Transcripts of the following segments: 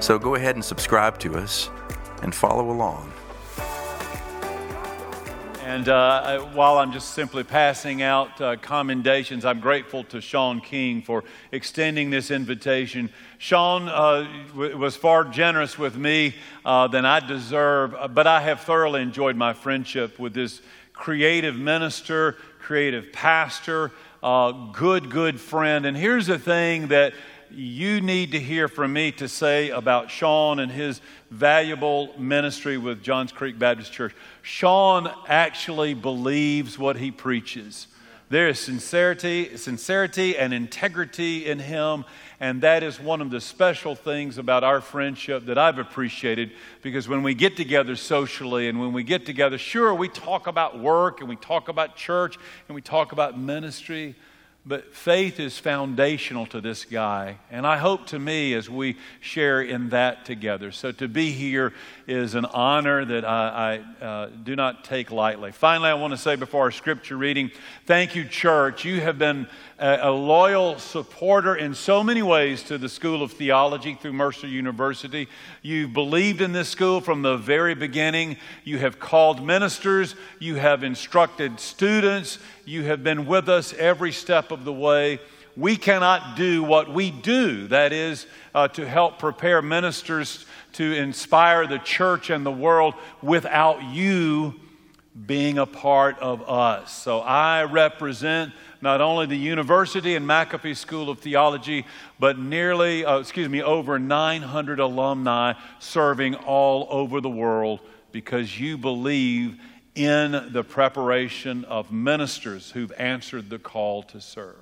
So go ahead and subscribe to us and follow along. And uh, while I'm just simply passing out uh, commendations, I'm grateful to Sean King for extending this invitation. Sean uh, w- was far generous with me uh, than I deserve, uh, but I have thoroughly enjoyed my friendship with this creative minister, creative pastor, uh, good, good friend. And here's the thing that you need to hear from me to say about Sean and his valuable ministry with Johns Creek Baptist Church. Sean actually believes what he preaches. There is sincerity, sincerity and integrity in him, and that is one of the special things about our friendship that I've appreciated because when we get together socially and when we get together, sure, we talk about work and we talk about church and we talk about ministry, but faith is foundational to this guy. And I hope to me as we share in that together. So to be here is an honor that I, I uh, do not take lightly. Finally, I want to say before our scripture reading, thank you, church. You have been a, loyal supporter in so many ways to the School of Theology through Mercer University. You've believed in this school from the very beginning. You have called ministers. You have instructed students. You have been with us every step of the way. We cannot do what we do, that is, uh, to help prepare ministers to inspire the church and the world without you being a part of us. So I represent not only the university and McAfee School of Theology, but nearly, uh, excuse me, over 900 alumni serving all over the world because you believe in the preparation of ministers who've answered the call to serve.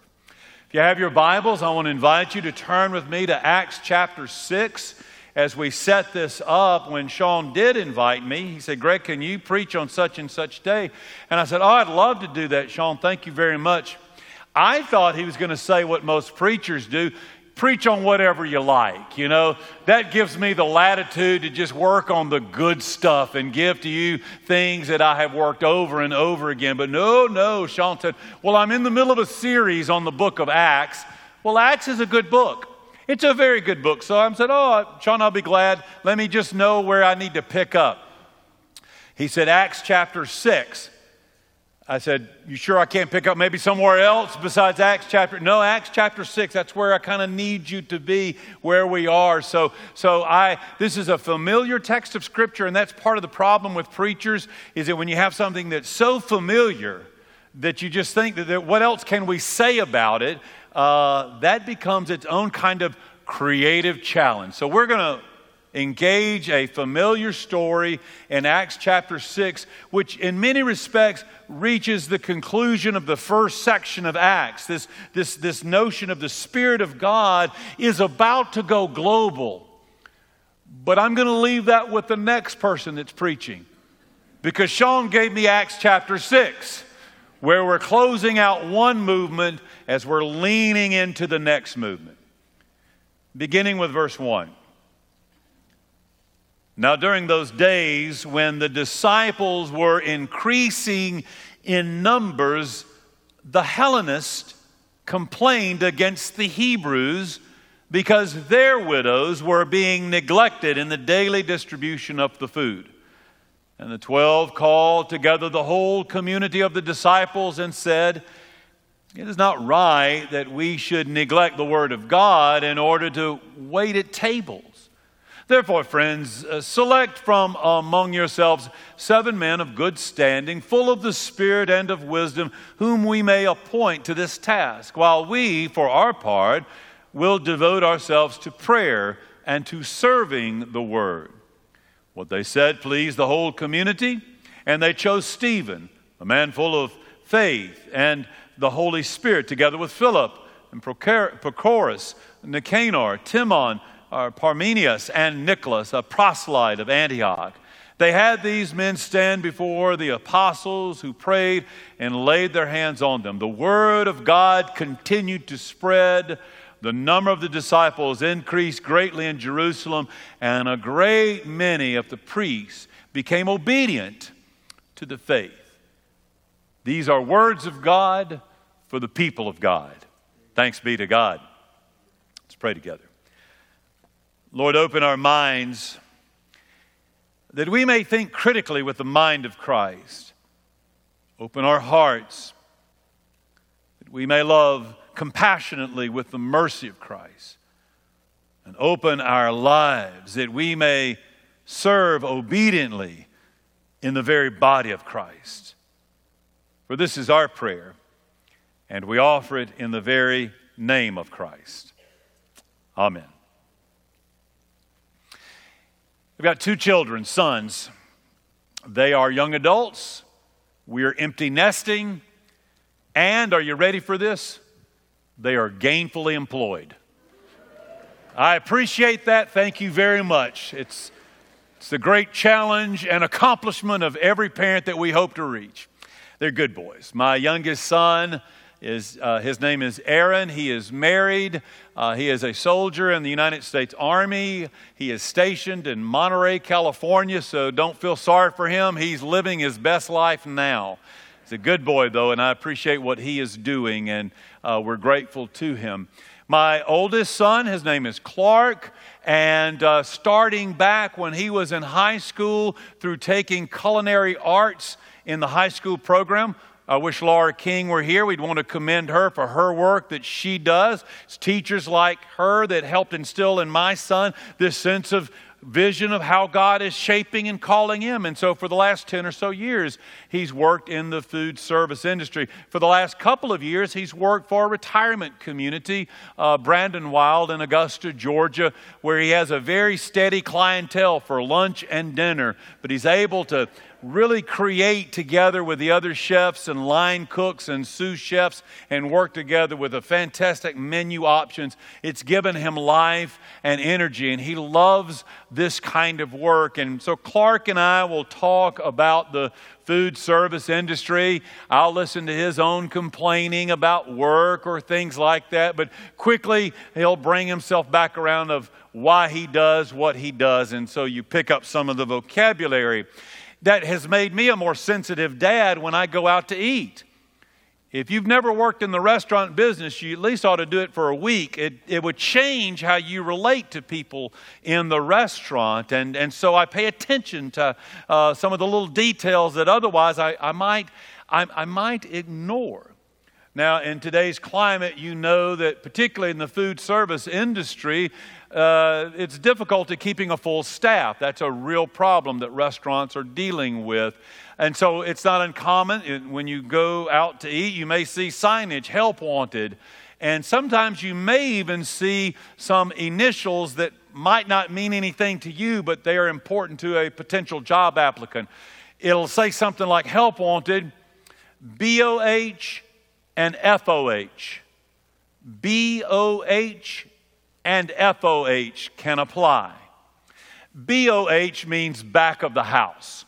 If you have your Bibles, I want to invite you to turn with me to Acts chapter 6 as we set this up, when Sean did invite me, he said, Greg, can you preach on such and such day? And I said, Oh, I'd love to do that, Sean. Thank you very much. I thought he was going to say what most preachers do preach on whatever you like. You know, that gives me the latitude to just work on the good stuff and give to you things that I have worked over and over again. But no, no, Sean said, Well, I'm in the middle of a series on the book of Acts. Well, Acts is a good book. It's a very good book. So I said, Oh, Sean, I'll be glad. Let me just know where I need to pick up. He said, Acts chapter 6. I said, You sure I can't pick up maybe somewhere else besides Acts chapter? No, Acts chapter 6. That's where I kind of need you to be where we are. So, so I this is a familiar text of scripture, and that's part of the problem with preachers, is that when you have something that's so familiar that you just think that, what else can we say about it? Uh, that becomes its own kind of creative challenge. So we're going to engage a familiar story in Acts chapter 6, which in many respects reaches the conclusion of the first section of Acts. This, this, this notion of the Spirit of God is about to go global. But I'm going to leave that with the next person that's preaching. Because Sean gave me Acts chapter 6, where we're closing out one movement as we're leaning into the next movement. Beginning with verse 1. Now, during those days when the disciples were increasing in numbers, the Hellenists complained against the Hebrews because their widows were being neglected in the daily distribution of the food. And the twelve called together the whole community of the disciples and said, It is not right that we should neglect the word of God in order to wait at tables. Therefore, friends, uh, select from among yourselves seven men of good standing, full of the Spirit and of wisdom, whom we may appoint to this task, while we, for our part, will devote ourselves to prayer and to serving the word. What they said pleased the whole community, and they chose Stephen, a man full of faith and the Holy Spirit, together with Philip and Prochorus, Nicanor, Timon, or Parmenas and Nicholas, a proselyte of Antioch. They had these men stand before the apostles who prayed and laid their hands on them. The word of God continued to spread. The number of the disciples increased greatly in Jerusalem, and a great many of the priests became obedient to the faith. These are words of God for the people of God. Thanks be to God. Let's pray together. Lord, open our minds that we may think critically with the mind of Christ. Open our hearts that we may love compassionately with the mercy of Christ. And open our lives that we may serve obediently in the very body of Christ. For this is our prayer, and we offer it in the very name of Christ. Amen. We've got two children, sons. They are young adults. We are empty nesting. And are you ready for this? They are gainfully employed. I appreciate that. Thank you very much. It's, it's the great challenge and accomplishment of every parent that we hope to reach. They're good boys. My youngest son is uh, his name is Aaron. He is married. Uh, he is a soldier in the United States Army. He is stationed in Monterey, California, so don't feel sorry for him. He's living his best life now. He's a good boy, though, and I appreciate what he is doing, and uh, we're grateful to him. My oldest son, his name is Clark, and uh, starting back when he was in high school through taking culinary arts in the high school program, I wish Laura King were here. We'd want to commend her for her work that she does. It's teachers like her that helped instill in my son this sense of vision of how God is shaping and calling him. And so, for the last 10 or so years, he's worked in the food service industry. For the last couple of years, he's worked for a retirement community, uh, Brandon Wilde in Augusta, Georgia, where he has a very steady clientele for lunch and dinner. But he's able to really create together with the other chefs and line cooks and sous chefs and work together with the fantastic menu options. It's given him life and energy, and he loves this kind of work. And so, Clark and I will talk about the food service industry. I'll listen to his own complaining about work or things like that, but quickly he'll bring himself back around of why he does what he does. And so you pick up some of the vocabulary that has made me a more sensitive dad when I go out to eat. If you've never worked in the restaurant business, you at least ought to do it for a week. It, it would change how you relate to people in the restaurant. And, and so I pay attention to uh, some of the little details that otherwise I, I, might, I, I might ignore. Now, in today's climate, you know that particularly in the food service industry, uh, it's difficulty keeping a full staff. That's a real problem that restaurants are dealing with. And so it's not uncommon when you go out to eat, you may see signage, help wanted. And sometimes you may even see some initials that might not mean anything to you, but they are important to a potential job applicant. It'll say something like help wanted, BOH and FOH. BOH and FOH can apply. BOH means back of the house.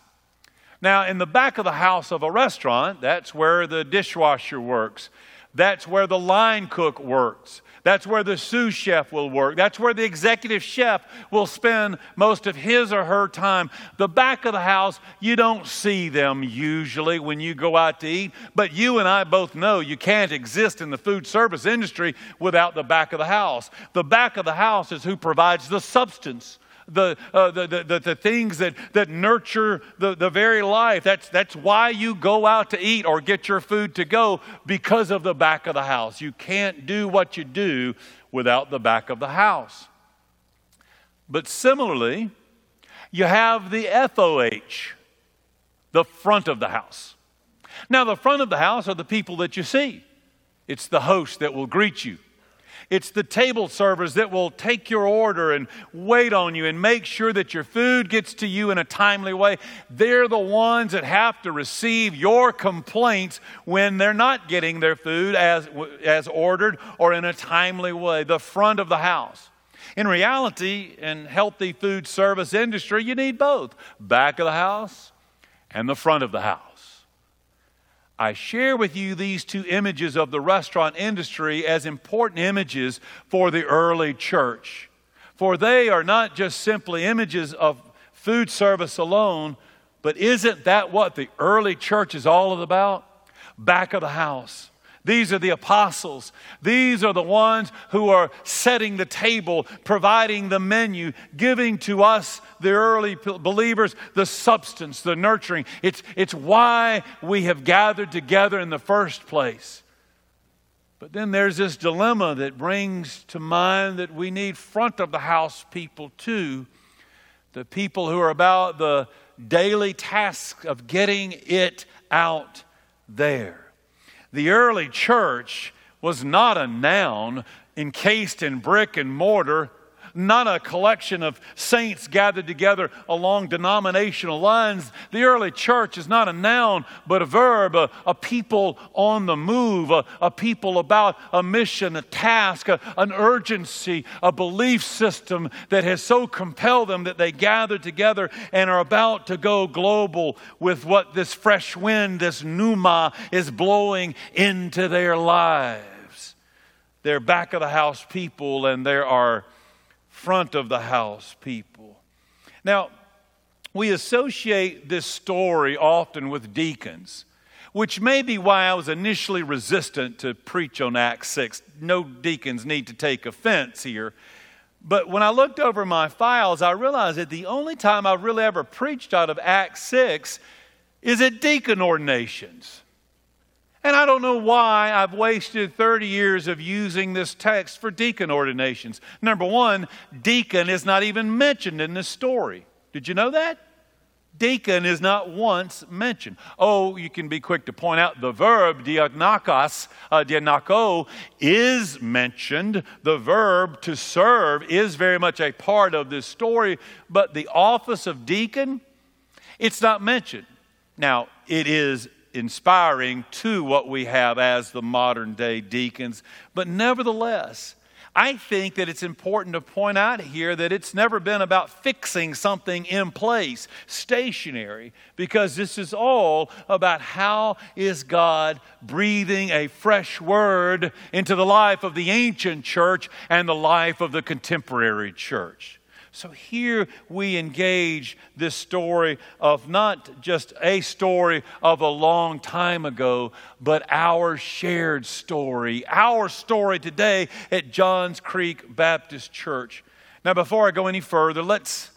Now, in the back of the house of a restaurant, that's where the dishwasher works. That's where the line cook works. That's where the sous chef will work. That's where the executive chef will spend most of his or her time. The back of the house, you don't see them usually when you go out to eat, but you and I both know you can't exist in the food service industry without the back of the house. The back of the house is who provides the substance the, uh, the, the, the, things that, that nurture the, the very life. That's, that's why you go out to eat or get your food to go because of the back of the house. You can't do what you do without the back of the house. But similarly, you have the FOH, the front of the house. Now, the front of the house are the people that you see. It's the host that will greet you. It's the table servers that will take your order and wait on you and make sure that your food gets to you in a timely way. They're the ones that have to receive your complaints when they're not getting their food as, as ordered or in a timely way. The front of the house. In reality, in healthy food service industry, you need both back of the house and the front of the house. I share with you these two images of the restaurant industry as important images for the early church. For they are not just simply images of food service alone, but isn't that what the early church is all about? Back of the house. These are the apostles. These are the ones who are setting the table, providing the menu, giving to us, the early believers, the substance, the nurturing. It's, it's why we have gathered together in the first place. But then there's this dilemma that brings to mind that we need front of the house people too. The people who are about the daily task of getting it out there. The early church was not a noun encased in brick and mortar, not a collection of saints gathered together along denominational lines. The early church is not a noun, but a verb, a, a people on the move, a, a, people about a mission, a task, a, an urgency, a belief system that has so compelled them that they gather together and are about to go global with what this fresh wind, this pneuma, is blowing into their lives. They're back of the house people, and there are front of the house people. Now, we associate this story often with deacons, which may be why I was initially resistant to preach on Acts 6. No deacons need to take offense here. But when I looked over my files, I realized that the only time I've really ever preached out of Acts 6 is at deacon ordinations. And I don't know why I've wasted 30 years of using this text for deacon ordinations. Number one, deacon is not even mentioned in this story. Did you know that? Deacon is not once mentioned. Oh, you can be quick to point out the verb diakonakos, uh, is mentioned. The verb to serve is very much a part of this story, but the office of deacon, it's not mentioned. Now, it is inspiring to what we have as the modern day deacons. But nevertheless, I think that it's important to point out here that it's never been about fixing something in place, stationary, because this is all about how is God breathing a fresh word into the life of the ancient church and the life of the contemporary church. So here we engage this story of not just a story of a long time ago, but our shared story, our story today at Johns Creek Baptist Church. Now, before I go any further, let's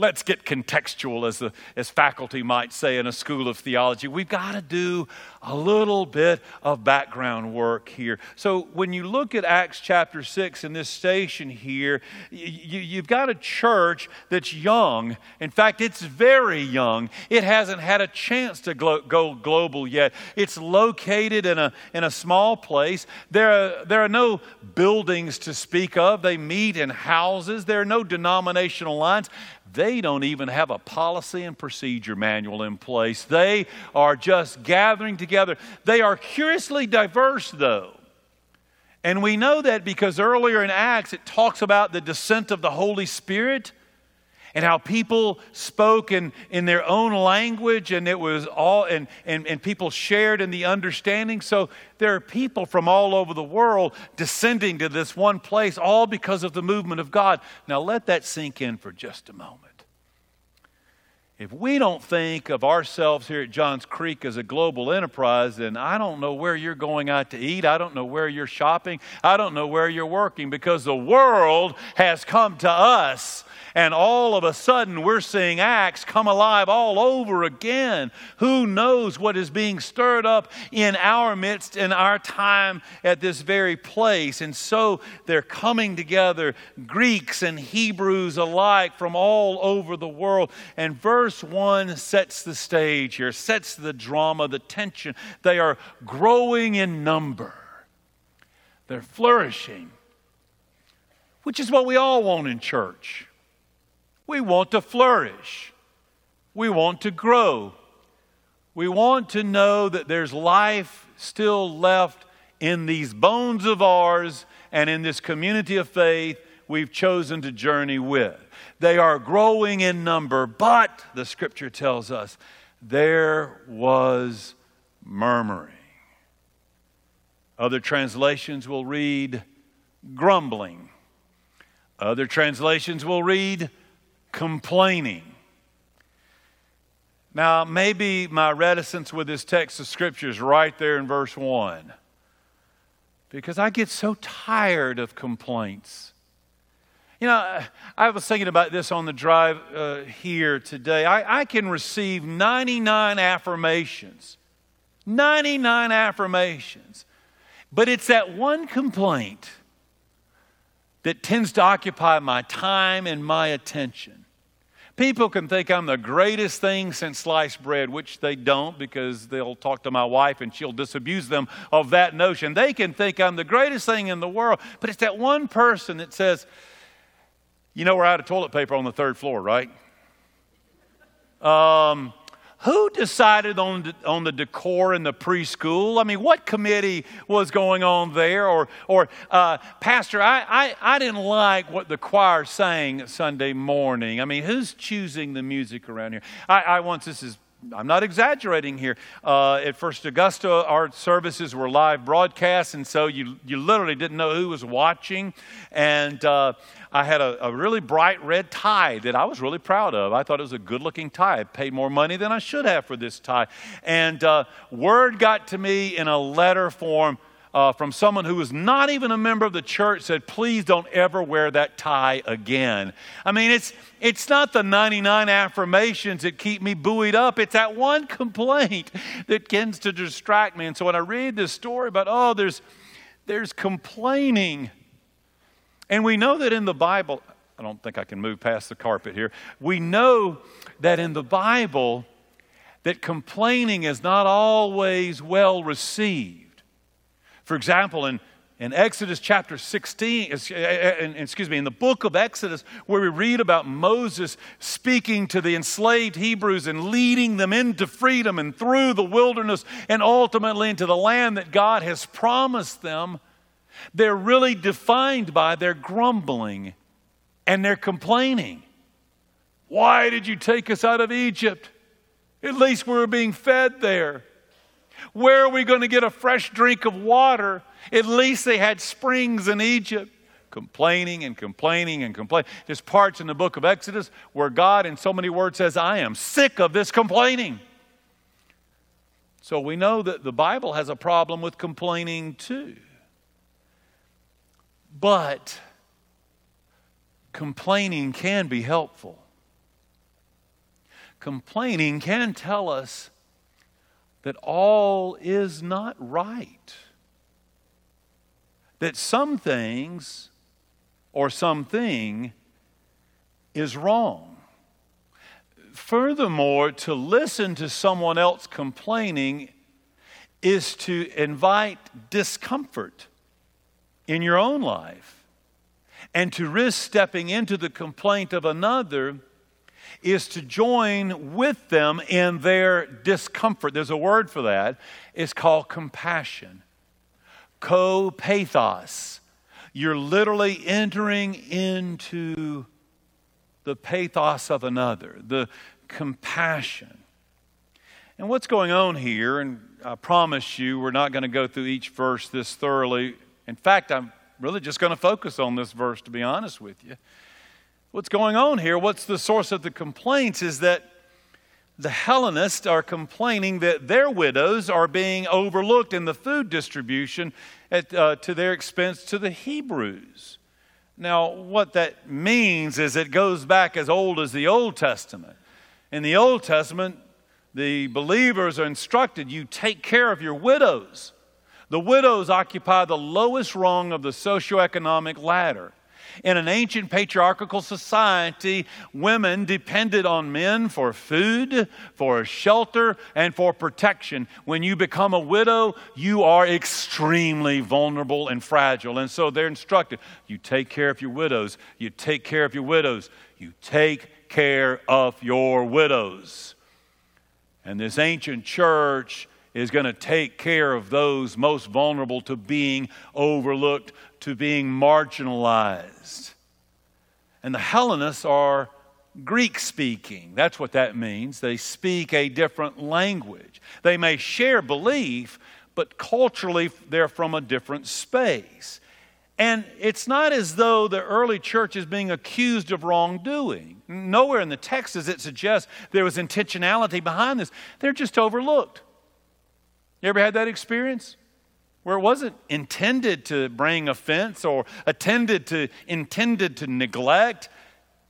let's get contextual, as, the, as faculty might say in a school of theology. We've got to do a little bit of background work here. So, when you look at Acts chapter 6 in this station here, you, you've got a church that's young. In fact, it's very young. It hasn't had a chance to glo- go global yet. It's located in a, in a small place. There are, there are no buildings to speak of, they meet in houses, there are no denominational lines. They don't even have a policy and procedure manual in place. They are just gathering together. They are curiously diverse, though. And we know that because earlier in Acts it talks about the descent of the Holy Spirit and how people spoke in, in their own language and it was all and, and, and people shared in the understanding so there are people from all over the world descending to this one place all because of the movement of god now let that sink in for just a moment if we don't think of ourselves here at Johns Creek as a global enterprise, then I don't know where you're going out to eat. I don't know where you're shopping. I don't know where you're working because the world has come to us and all of a sudden we're seeing Acts come alive all over again. Who knows what is being stirred up in our midst in our time at this very place? And so they're coming together, Greeks and Hebrews alike from all over the world. And verse 1 sets the stage here, sets the drama, the tension. They are growing in number, they're flourishing, which is what we all want in church. We want to flourish. We want to grow. We want to know that there's life still left in these bones of ours and in this community of faith we've chosen to journey with. They are growing in number, but the scripture tells us there was murmuring. Other translations will read grumbling. Other translations will read complaining. Now, maybe my reticence with this text of Scripture is right there in verse 1 because I get so tired of complaints. You know, I was thinking about this on the drive uh, here today. I, I can receive 99 affirmations, 99 affirmations, but it's that one complaint that tends to occupy my time and my attention. People can think I'm the greatest thing since sliced bread, which they don't because they'll talk to my wife and she'll disabuse them of that notion. They can think I'm the greatest thing in the world, but it's that one person that says, You know, we're out of toilet paper on the third floor, right? Um, who decided on, the, on the decor in the preschool? I mean, what committee was going on there? Or, or uh, Pastor, I, I, I didn't like what the choir sang Sunday morning. I mean, who's choosing the music around here? I, I once, this is I'm not exaggerating here. Uh, at First Augusta, our services were live broadcasts, and so you, you literally didn't know who was watching. And uh, I had a, a, really bright red tie that I was really proud of. I thought it was a good looking tie. I paid more money than I should have for this tie. And uh, word got to me in a letter form uh, from someone who was not even a member of the church said, please don't ever wear that tie again. I mean, it's, it's not the 99 affirmations that keep me buoyed up. It's that one complaint that tends to distract me. And so when I read this story about, oh, there's, there's complaining. And we know that in the Bible, I don't think I can move past the carpet here. We know that in the Bible, that complaining is not always well received. For example, in, in Exodus chapter 16, uh, uh, excuse me, in the book of Exodus, where we read about Moses speaking to the enslaved Hebrews and leading them into freedom and through the wilderness and ultimately into the land that God has promised them, they're really defined by their grumbling and their complaining. Why did you take us out of Egypt? At least we were being fed there. Where are we going to get a fresh drink of water? At least they had springs in Egypt. Complaining and complaining and complaining. There's parts in the book of Exodus where God, in so many words, says, I am sick of this complaining. So we know that the Bible has a problem with complaining too. But complaining can be helpful. Complaining can tell us that all is not right. That some things or something is wrong. Furthermore, to listen to someone else complaining is to invite discomfort in your own life. And to risk stepping into the complaint of another is to join with them in their discomfort. There's a word for that. It's called compassion. Co pathos. You're literally entering into the pathos of another, the compassion. And what's going on here, and I promise you, we're not going to go through each verse this thoroughly. In fact, I'm really just going to focus on this verse, to be honest with you. What's going on here, what's the source of the complaints, is that the Hellenists are complaining that their widows are being overlooked in the food distribution at, uh, to their expense to the Hebrews. Now, what that means is it goes back as old as the Old Testament. In the Old Testament, the believers are instructed you take care of your widows. The widows occupy the lowest rung of the socioeconomic ladder. In an ancient patriarchal society, women depended on men for food, for shelter, and for protection. When you become a widow, you are extremely vulnerable and fragile. And so they're instructed you take care of your widows, you take care of your widows, you take care of your widows. And this ancient church is going to take care of those most vulnerable to being overlooked, to being marginalized. And the Hellenists are Greek speaking. That's what that means. They speak a different language. They may share belief, but culturally they're from a different space. And it's not as though the early church is being accused of wrongdoing. Nowhere in the text does it suggest there was intentionality behind this. They're just overlooked. You ever had that experience? Where it wasn't intended to bring offense or attended to intended to neglect.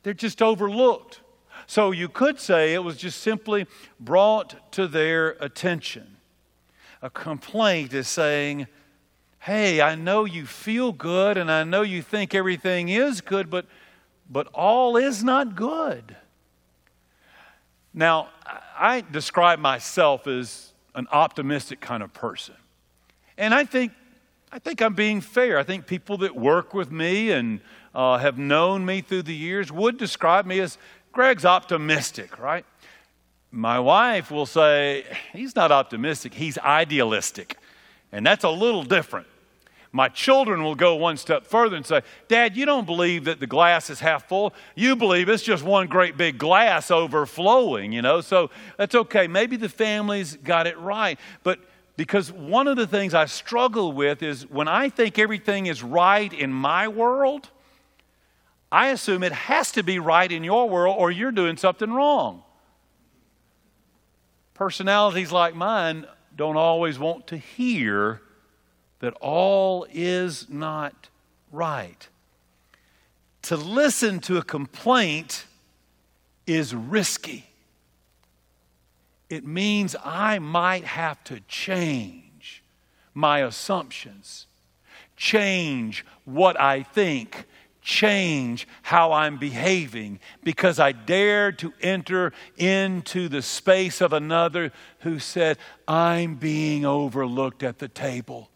They're just overlooked. So you could say it was just simply brought to their attention. A complaint is saying, hey, I know you feel good and I know you think everything is good, but, but all is not good. Now, I describe myself as an optimistic kind of person. And I think, I think I'm being fair. I think people that work with me and uh, have known me through the years would describe me as Greg's optimistic, right? My wife will say, he's not optimistic, he's idealistic. And that's a little different. My children will go one step further and say, Dad, you don't believe that the glass is half full. You believe it's just one great big glass overflowing, you know? So that's okay. Maybe the family's got it right. But because one of the things I struggle with is when I think everything is right in my world, I assume it has to be right in your world or you're doing something wrong. Personalities like mine don't always want to hear that all is not right. To listen to a complaint is risky. It means I might have to change my assumptions, change what I think, change how I'm behaving because I dared to enter into the space of another who said, I'm being overlooked at the table.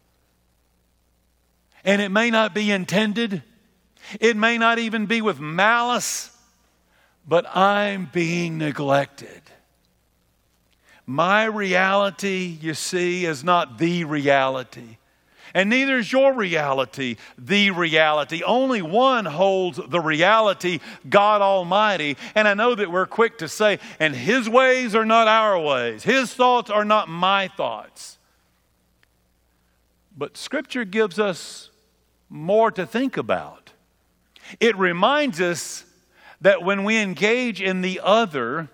And it may not be intended, it may not even be with malice, but I'm being neglected. My reality, you see, is not the reality. And neither is your reality the reality. Only one holds the reality, God Almighty. And I know that we're quick to say, and His ways are not our ways, His thoughts are not my thoughts. But Scripture gives us more to think about. It reminds us that when we engage in the other,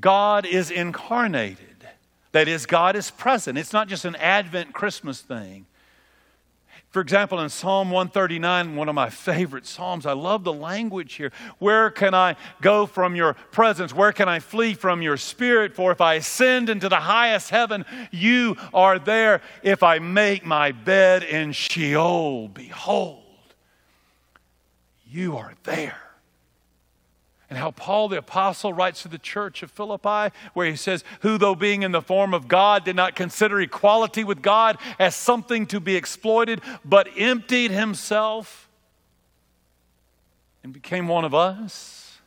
God is incarnated. That is, God is present. It's not just an Advent Christmas thing. For example, in Psalm 139, one of my favorite Psalms, I love the language here. Where can I go from your presence? Where can I flee from your spirit? For if I ascend into the highest heaven, you are there. If I make my bed in Sheol, behold, you are there and how Paul the Apostle writes to the church of Philippi, where he says, Who, though being in the form of God, did not consider equality with God as something to be exploited, but emptied himself and became one of us.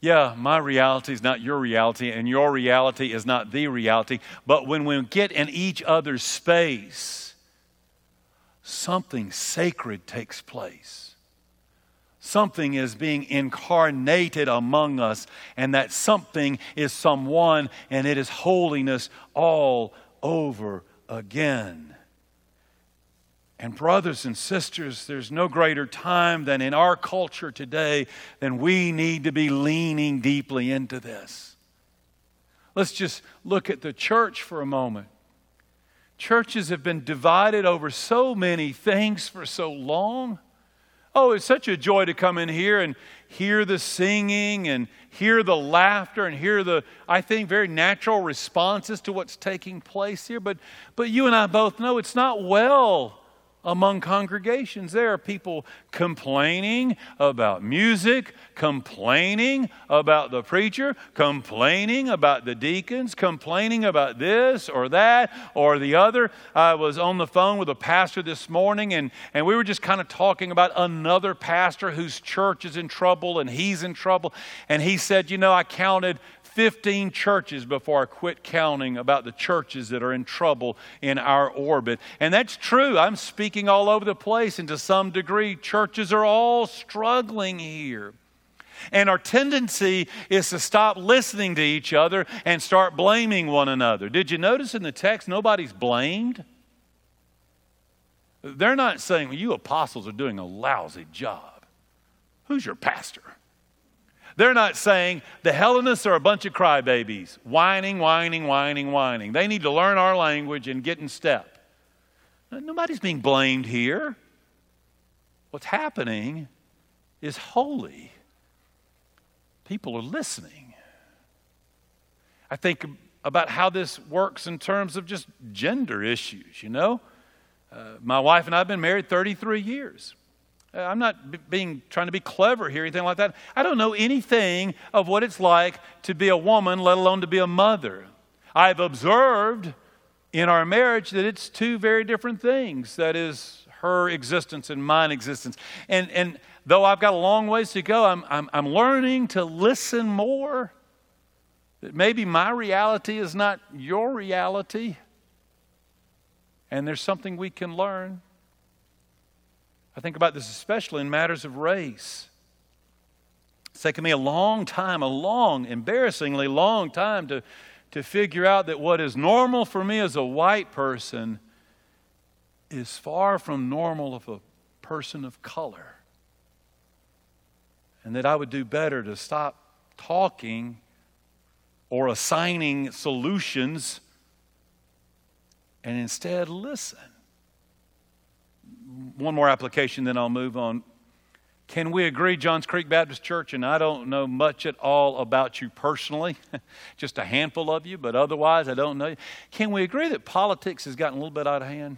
Yeah, my reality is not your reality, and your reality is not the reality. But when we get in each other's space, something sacred takes place something is being incarnated among us, and that something is someone, and it is holiness all over again. And, brothers and sisters, there's no greater time than in our culture today than we need to be leaning deeply into this. Let's just look at the church for a moment. Churches have been divided over so many things for so long. Oh, it's such a joy to come in here and hear the singing and hear the laughter and hear the, I think, very natural responses to what's taking place here. But, but you and I both know it's not well among congregations. There are people complaining about music, complaining about the preacher, complaining about the deacons, complaining about this or that or the other. I was on the phone with a pastor this morning and, and we were just kind of talking about another pastor whose church is in trouble and he's in trouble. And he said, You know, I counted 15 churches before I quit counting about the churches that are in trouble in our orbit. And that's true. I'm speaking all over the place, and to some degree, churches are all struggling here. And our tendency is to stop listening to each other and start blaming one another. Did you notice in the text, nobody's blamed? They're not saying, well, you apostles are doing a lousy job. Who's your pastor? They're not saying the Hellenists are a bunch of crybabies, whining, whining, whining, whining. They need to learn our language and get in step. Nobody's being blamed here. What's happening is holy. People are listening. I think about how this works in terms of just gender issues, you know? Uh, my wife and I have been married 33 years. Uh, I'm not being trying to be clever here, anything like that. I don't know anything of what it's like to be a woman, let alone to be a mother. I've observed in our marriage that it's two very different things. That is her existence and mine existence. And, and though I've got a long ways to go, I'm, I'm, I'm learning to listen more. That maybe my reality is not your reality. And there's something we can learn. I think about this especially in matters of race. It's taken me a long time, a long, embarrassingly long time to, to figure out that what is normal for me as a white person is far from normal of a person of color. And that I would do better to stop talking or assigning solutions and instead listen one more application, then I'll move on. Can we agree, Johns Creek Baptist Church, and I don't know much at all about you personally, just a handful of you, but otherwise I don't know you. Can we agree that politics has gotten a little bit out of hand?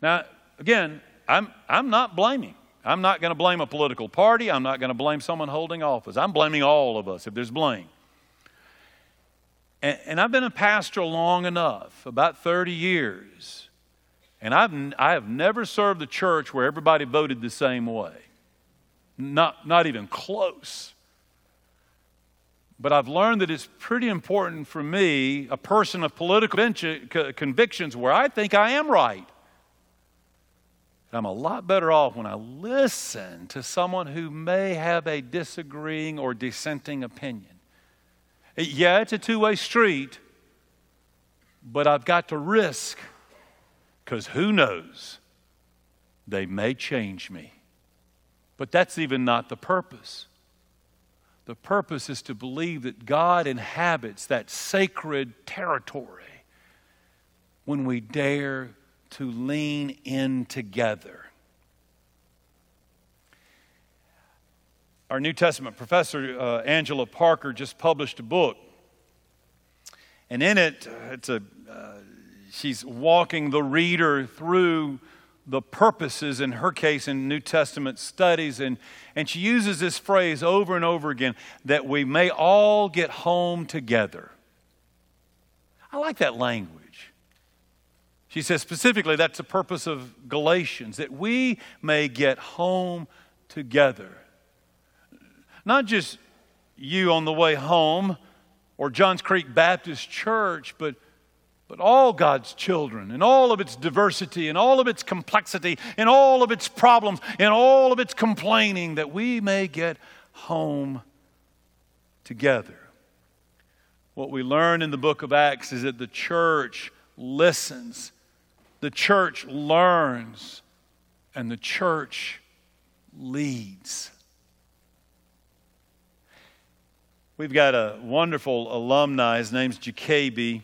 Now, again, I'm, I'm not blaming. I'm not going to blame a political party. I'm not going to blame someone holding office. I'm blaming all of us if there's blame. And, and I've been a pastor long enough, about 30 years and I've, I have never served a church where everybody voted the same way. Not, not even close. But I've learned that it's pretty important for me, a person of political convictions, where I think I am right. I'm a lot better off when I listen to someone who may have a disagreeing or dissenting opinion. Yeah, it's a two way street, but I've got to risk because who knows? They may change me. But that's even not the purpose. The purpose is to believe that God inhabits that sacred territory when we dare to lean in together. Our New Testament professor, uh, Angela Parker, just published a book. And in it, uh, it's a uh, she's walking the reader through the purposes, in her case, in New Testament studies. And, and she uses this phrase over and over again that we may all get home together. I like that language. She says specifically that's the purpose of Galatians, that we may get home together. Not just you on the way home or Johns Creek Baptist Church, but but all God's children, in all of its diversity, and all of its complexity, and all of its problems, and all of its complaining, that we may get home together. What we learn in the book of Acts is that the church listens, the church learns, and the church leads. We've got a wonderful alumni. His name's Jacoby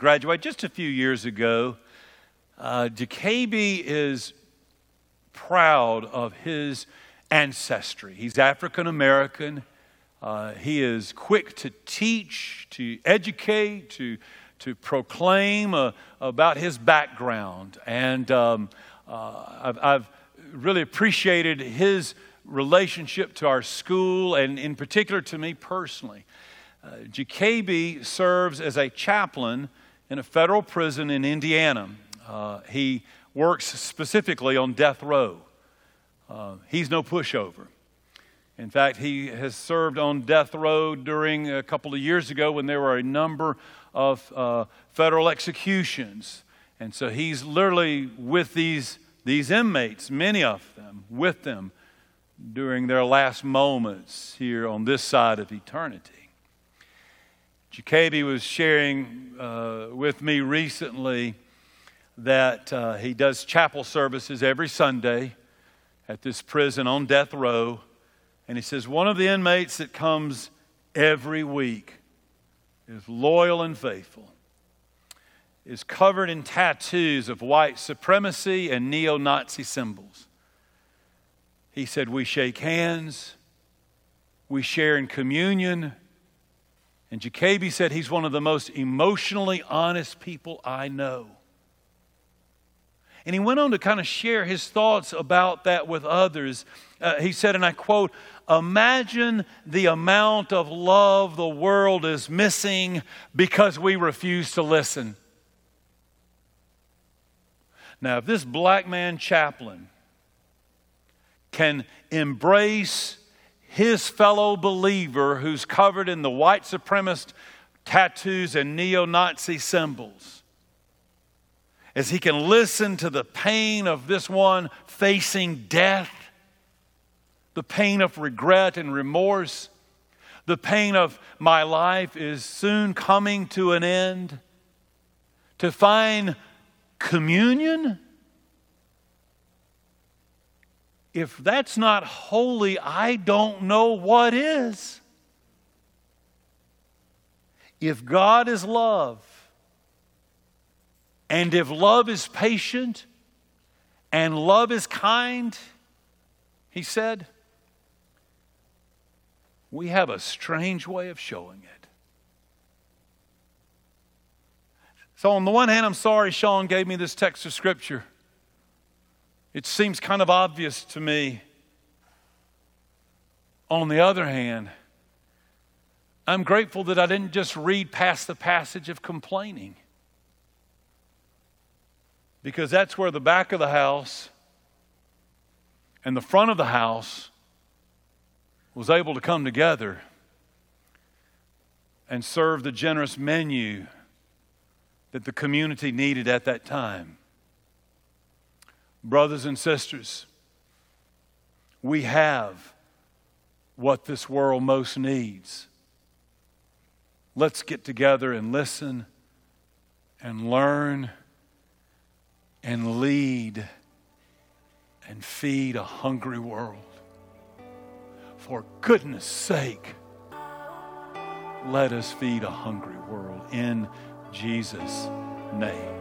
graduated just a few years ago. Uh, Jacoby is proud of his ancestry. He's African American. Uh, he is quick to teach, to educate, to, to proclaim uh, about his background. And um, uh, I've, I've, really appreciated his relationship to our school and, in particular, to me personally. Uh, Jacoby serves as a chaplain in a federal prison in Indiana. Uh, he works specifically on death row. Uh, he's no pushover. In fact, he has served on death row during a couple of years ago when there were a number of uh, federal executions. And so he's literally with these, these inmates, many of them, with them during their last moments here on this side of eternity. Jacoby was sharing uh, with me recently that uh, he does chapel services every Sunday at this prison on death row. And he says one of the inmates that comes every week is loyal and faithful, is covered in tattoos of white supremacy and neo Nazi symbols. He said, We shake hands, we share in communion. And Jacoby said he's one of the most emotionally honest people I know. And he went on to kind of share his thoughts about that with others. Uh, he said, and I quote, Imagine the amount of love the world is missing because we refuse to listen. Now, if this black man chaplain can embrace his fellow believer who's covered in the white supremacist tattoos and neo Nazi symbols, as he can listen to the pain of this one facing death, the pain of regret and remorse, the pain of my life is soon coming to an end, to find communion. If that's not holy, I don't know what is. If God is love, and if love is patient and love is kind, he said, we have a strange way of showing it. So, on the one hand, I'm sorry Sean gave me this text of Scripture. It seems kind of obvious to me. On the other hand, I'm grateful that I didn't just read past the passage of complaining because that's where the back of the house and the front of the house was able to come together and serve the generous menu that the community needed at that time. Brothers and sisters, we have what this world most needs. Let's get together and listen and learn and lead and feed a hungry world. For goodness sake, let us feed a hungry world in Jesus' name.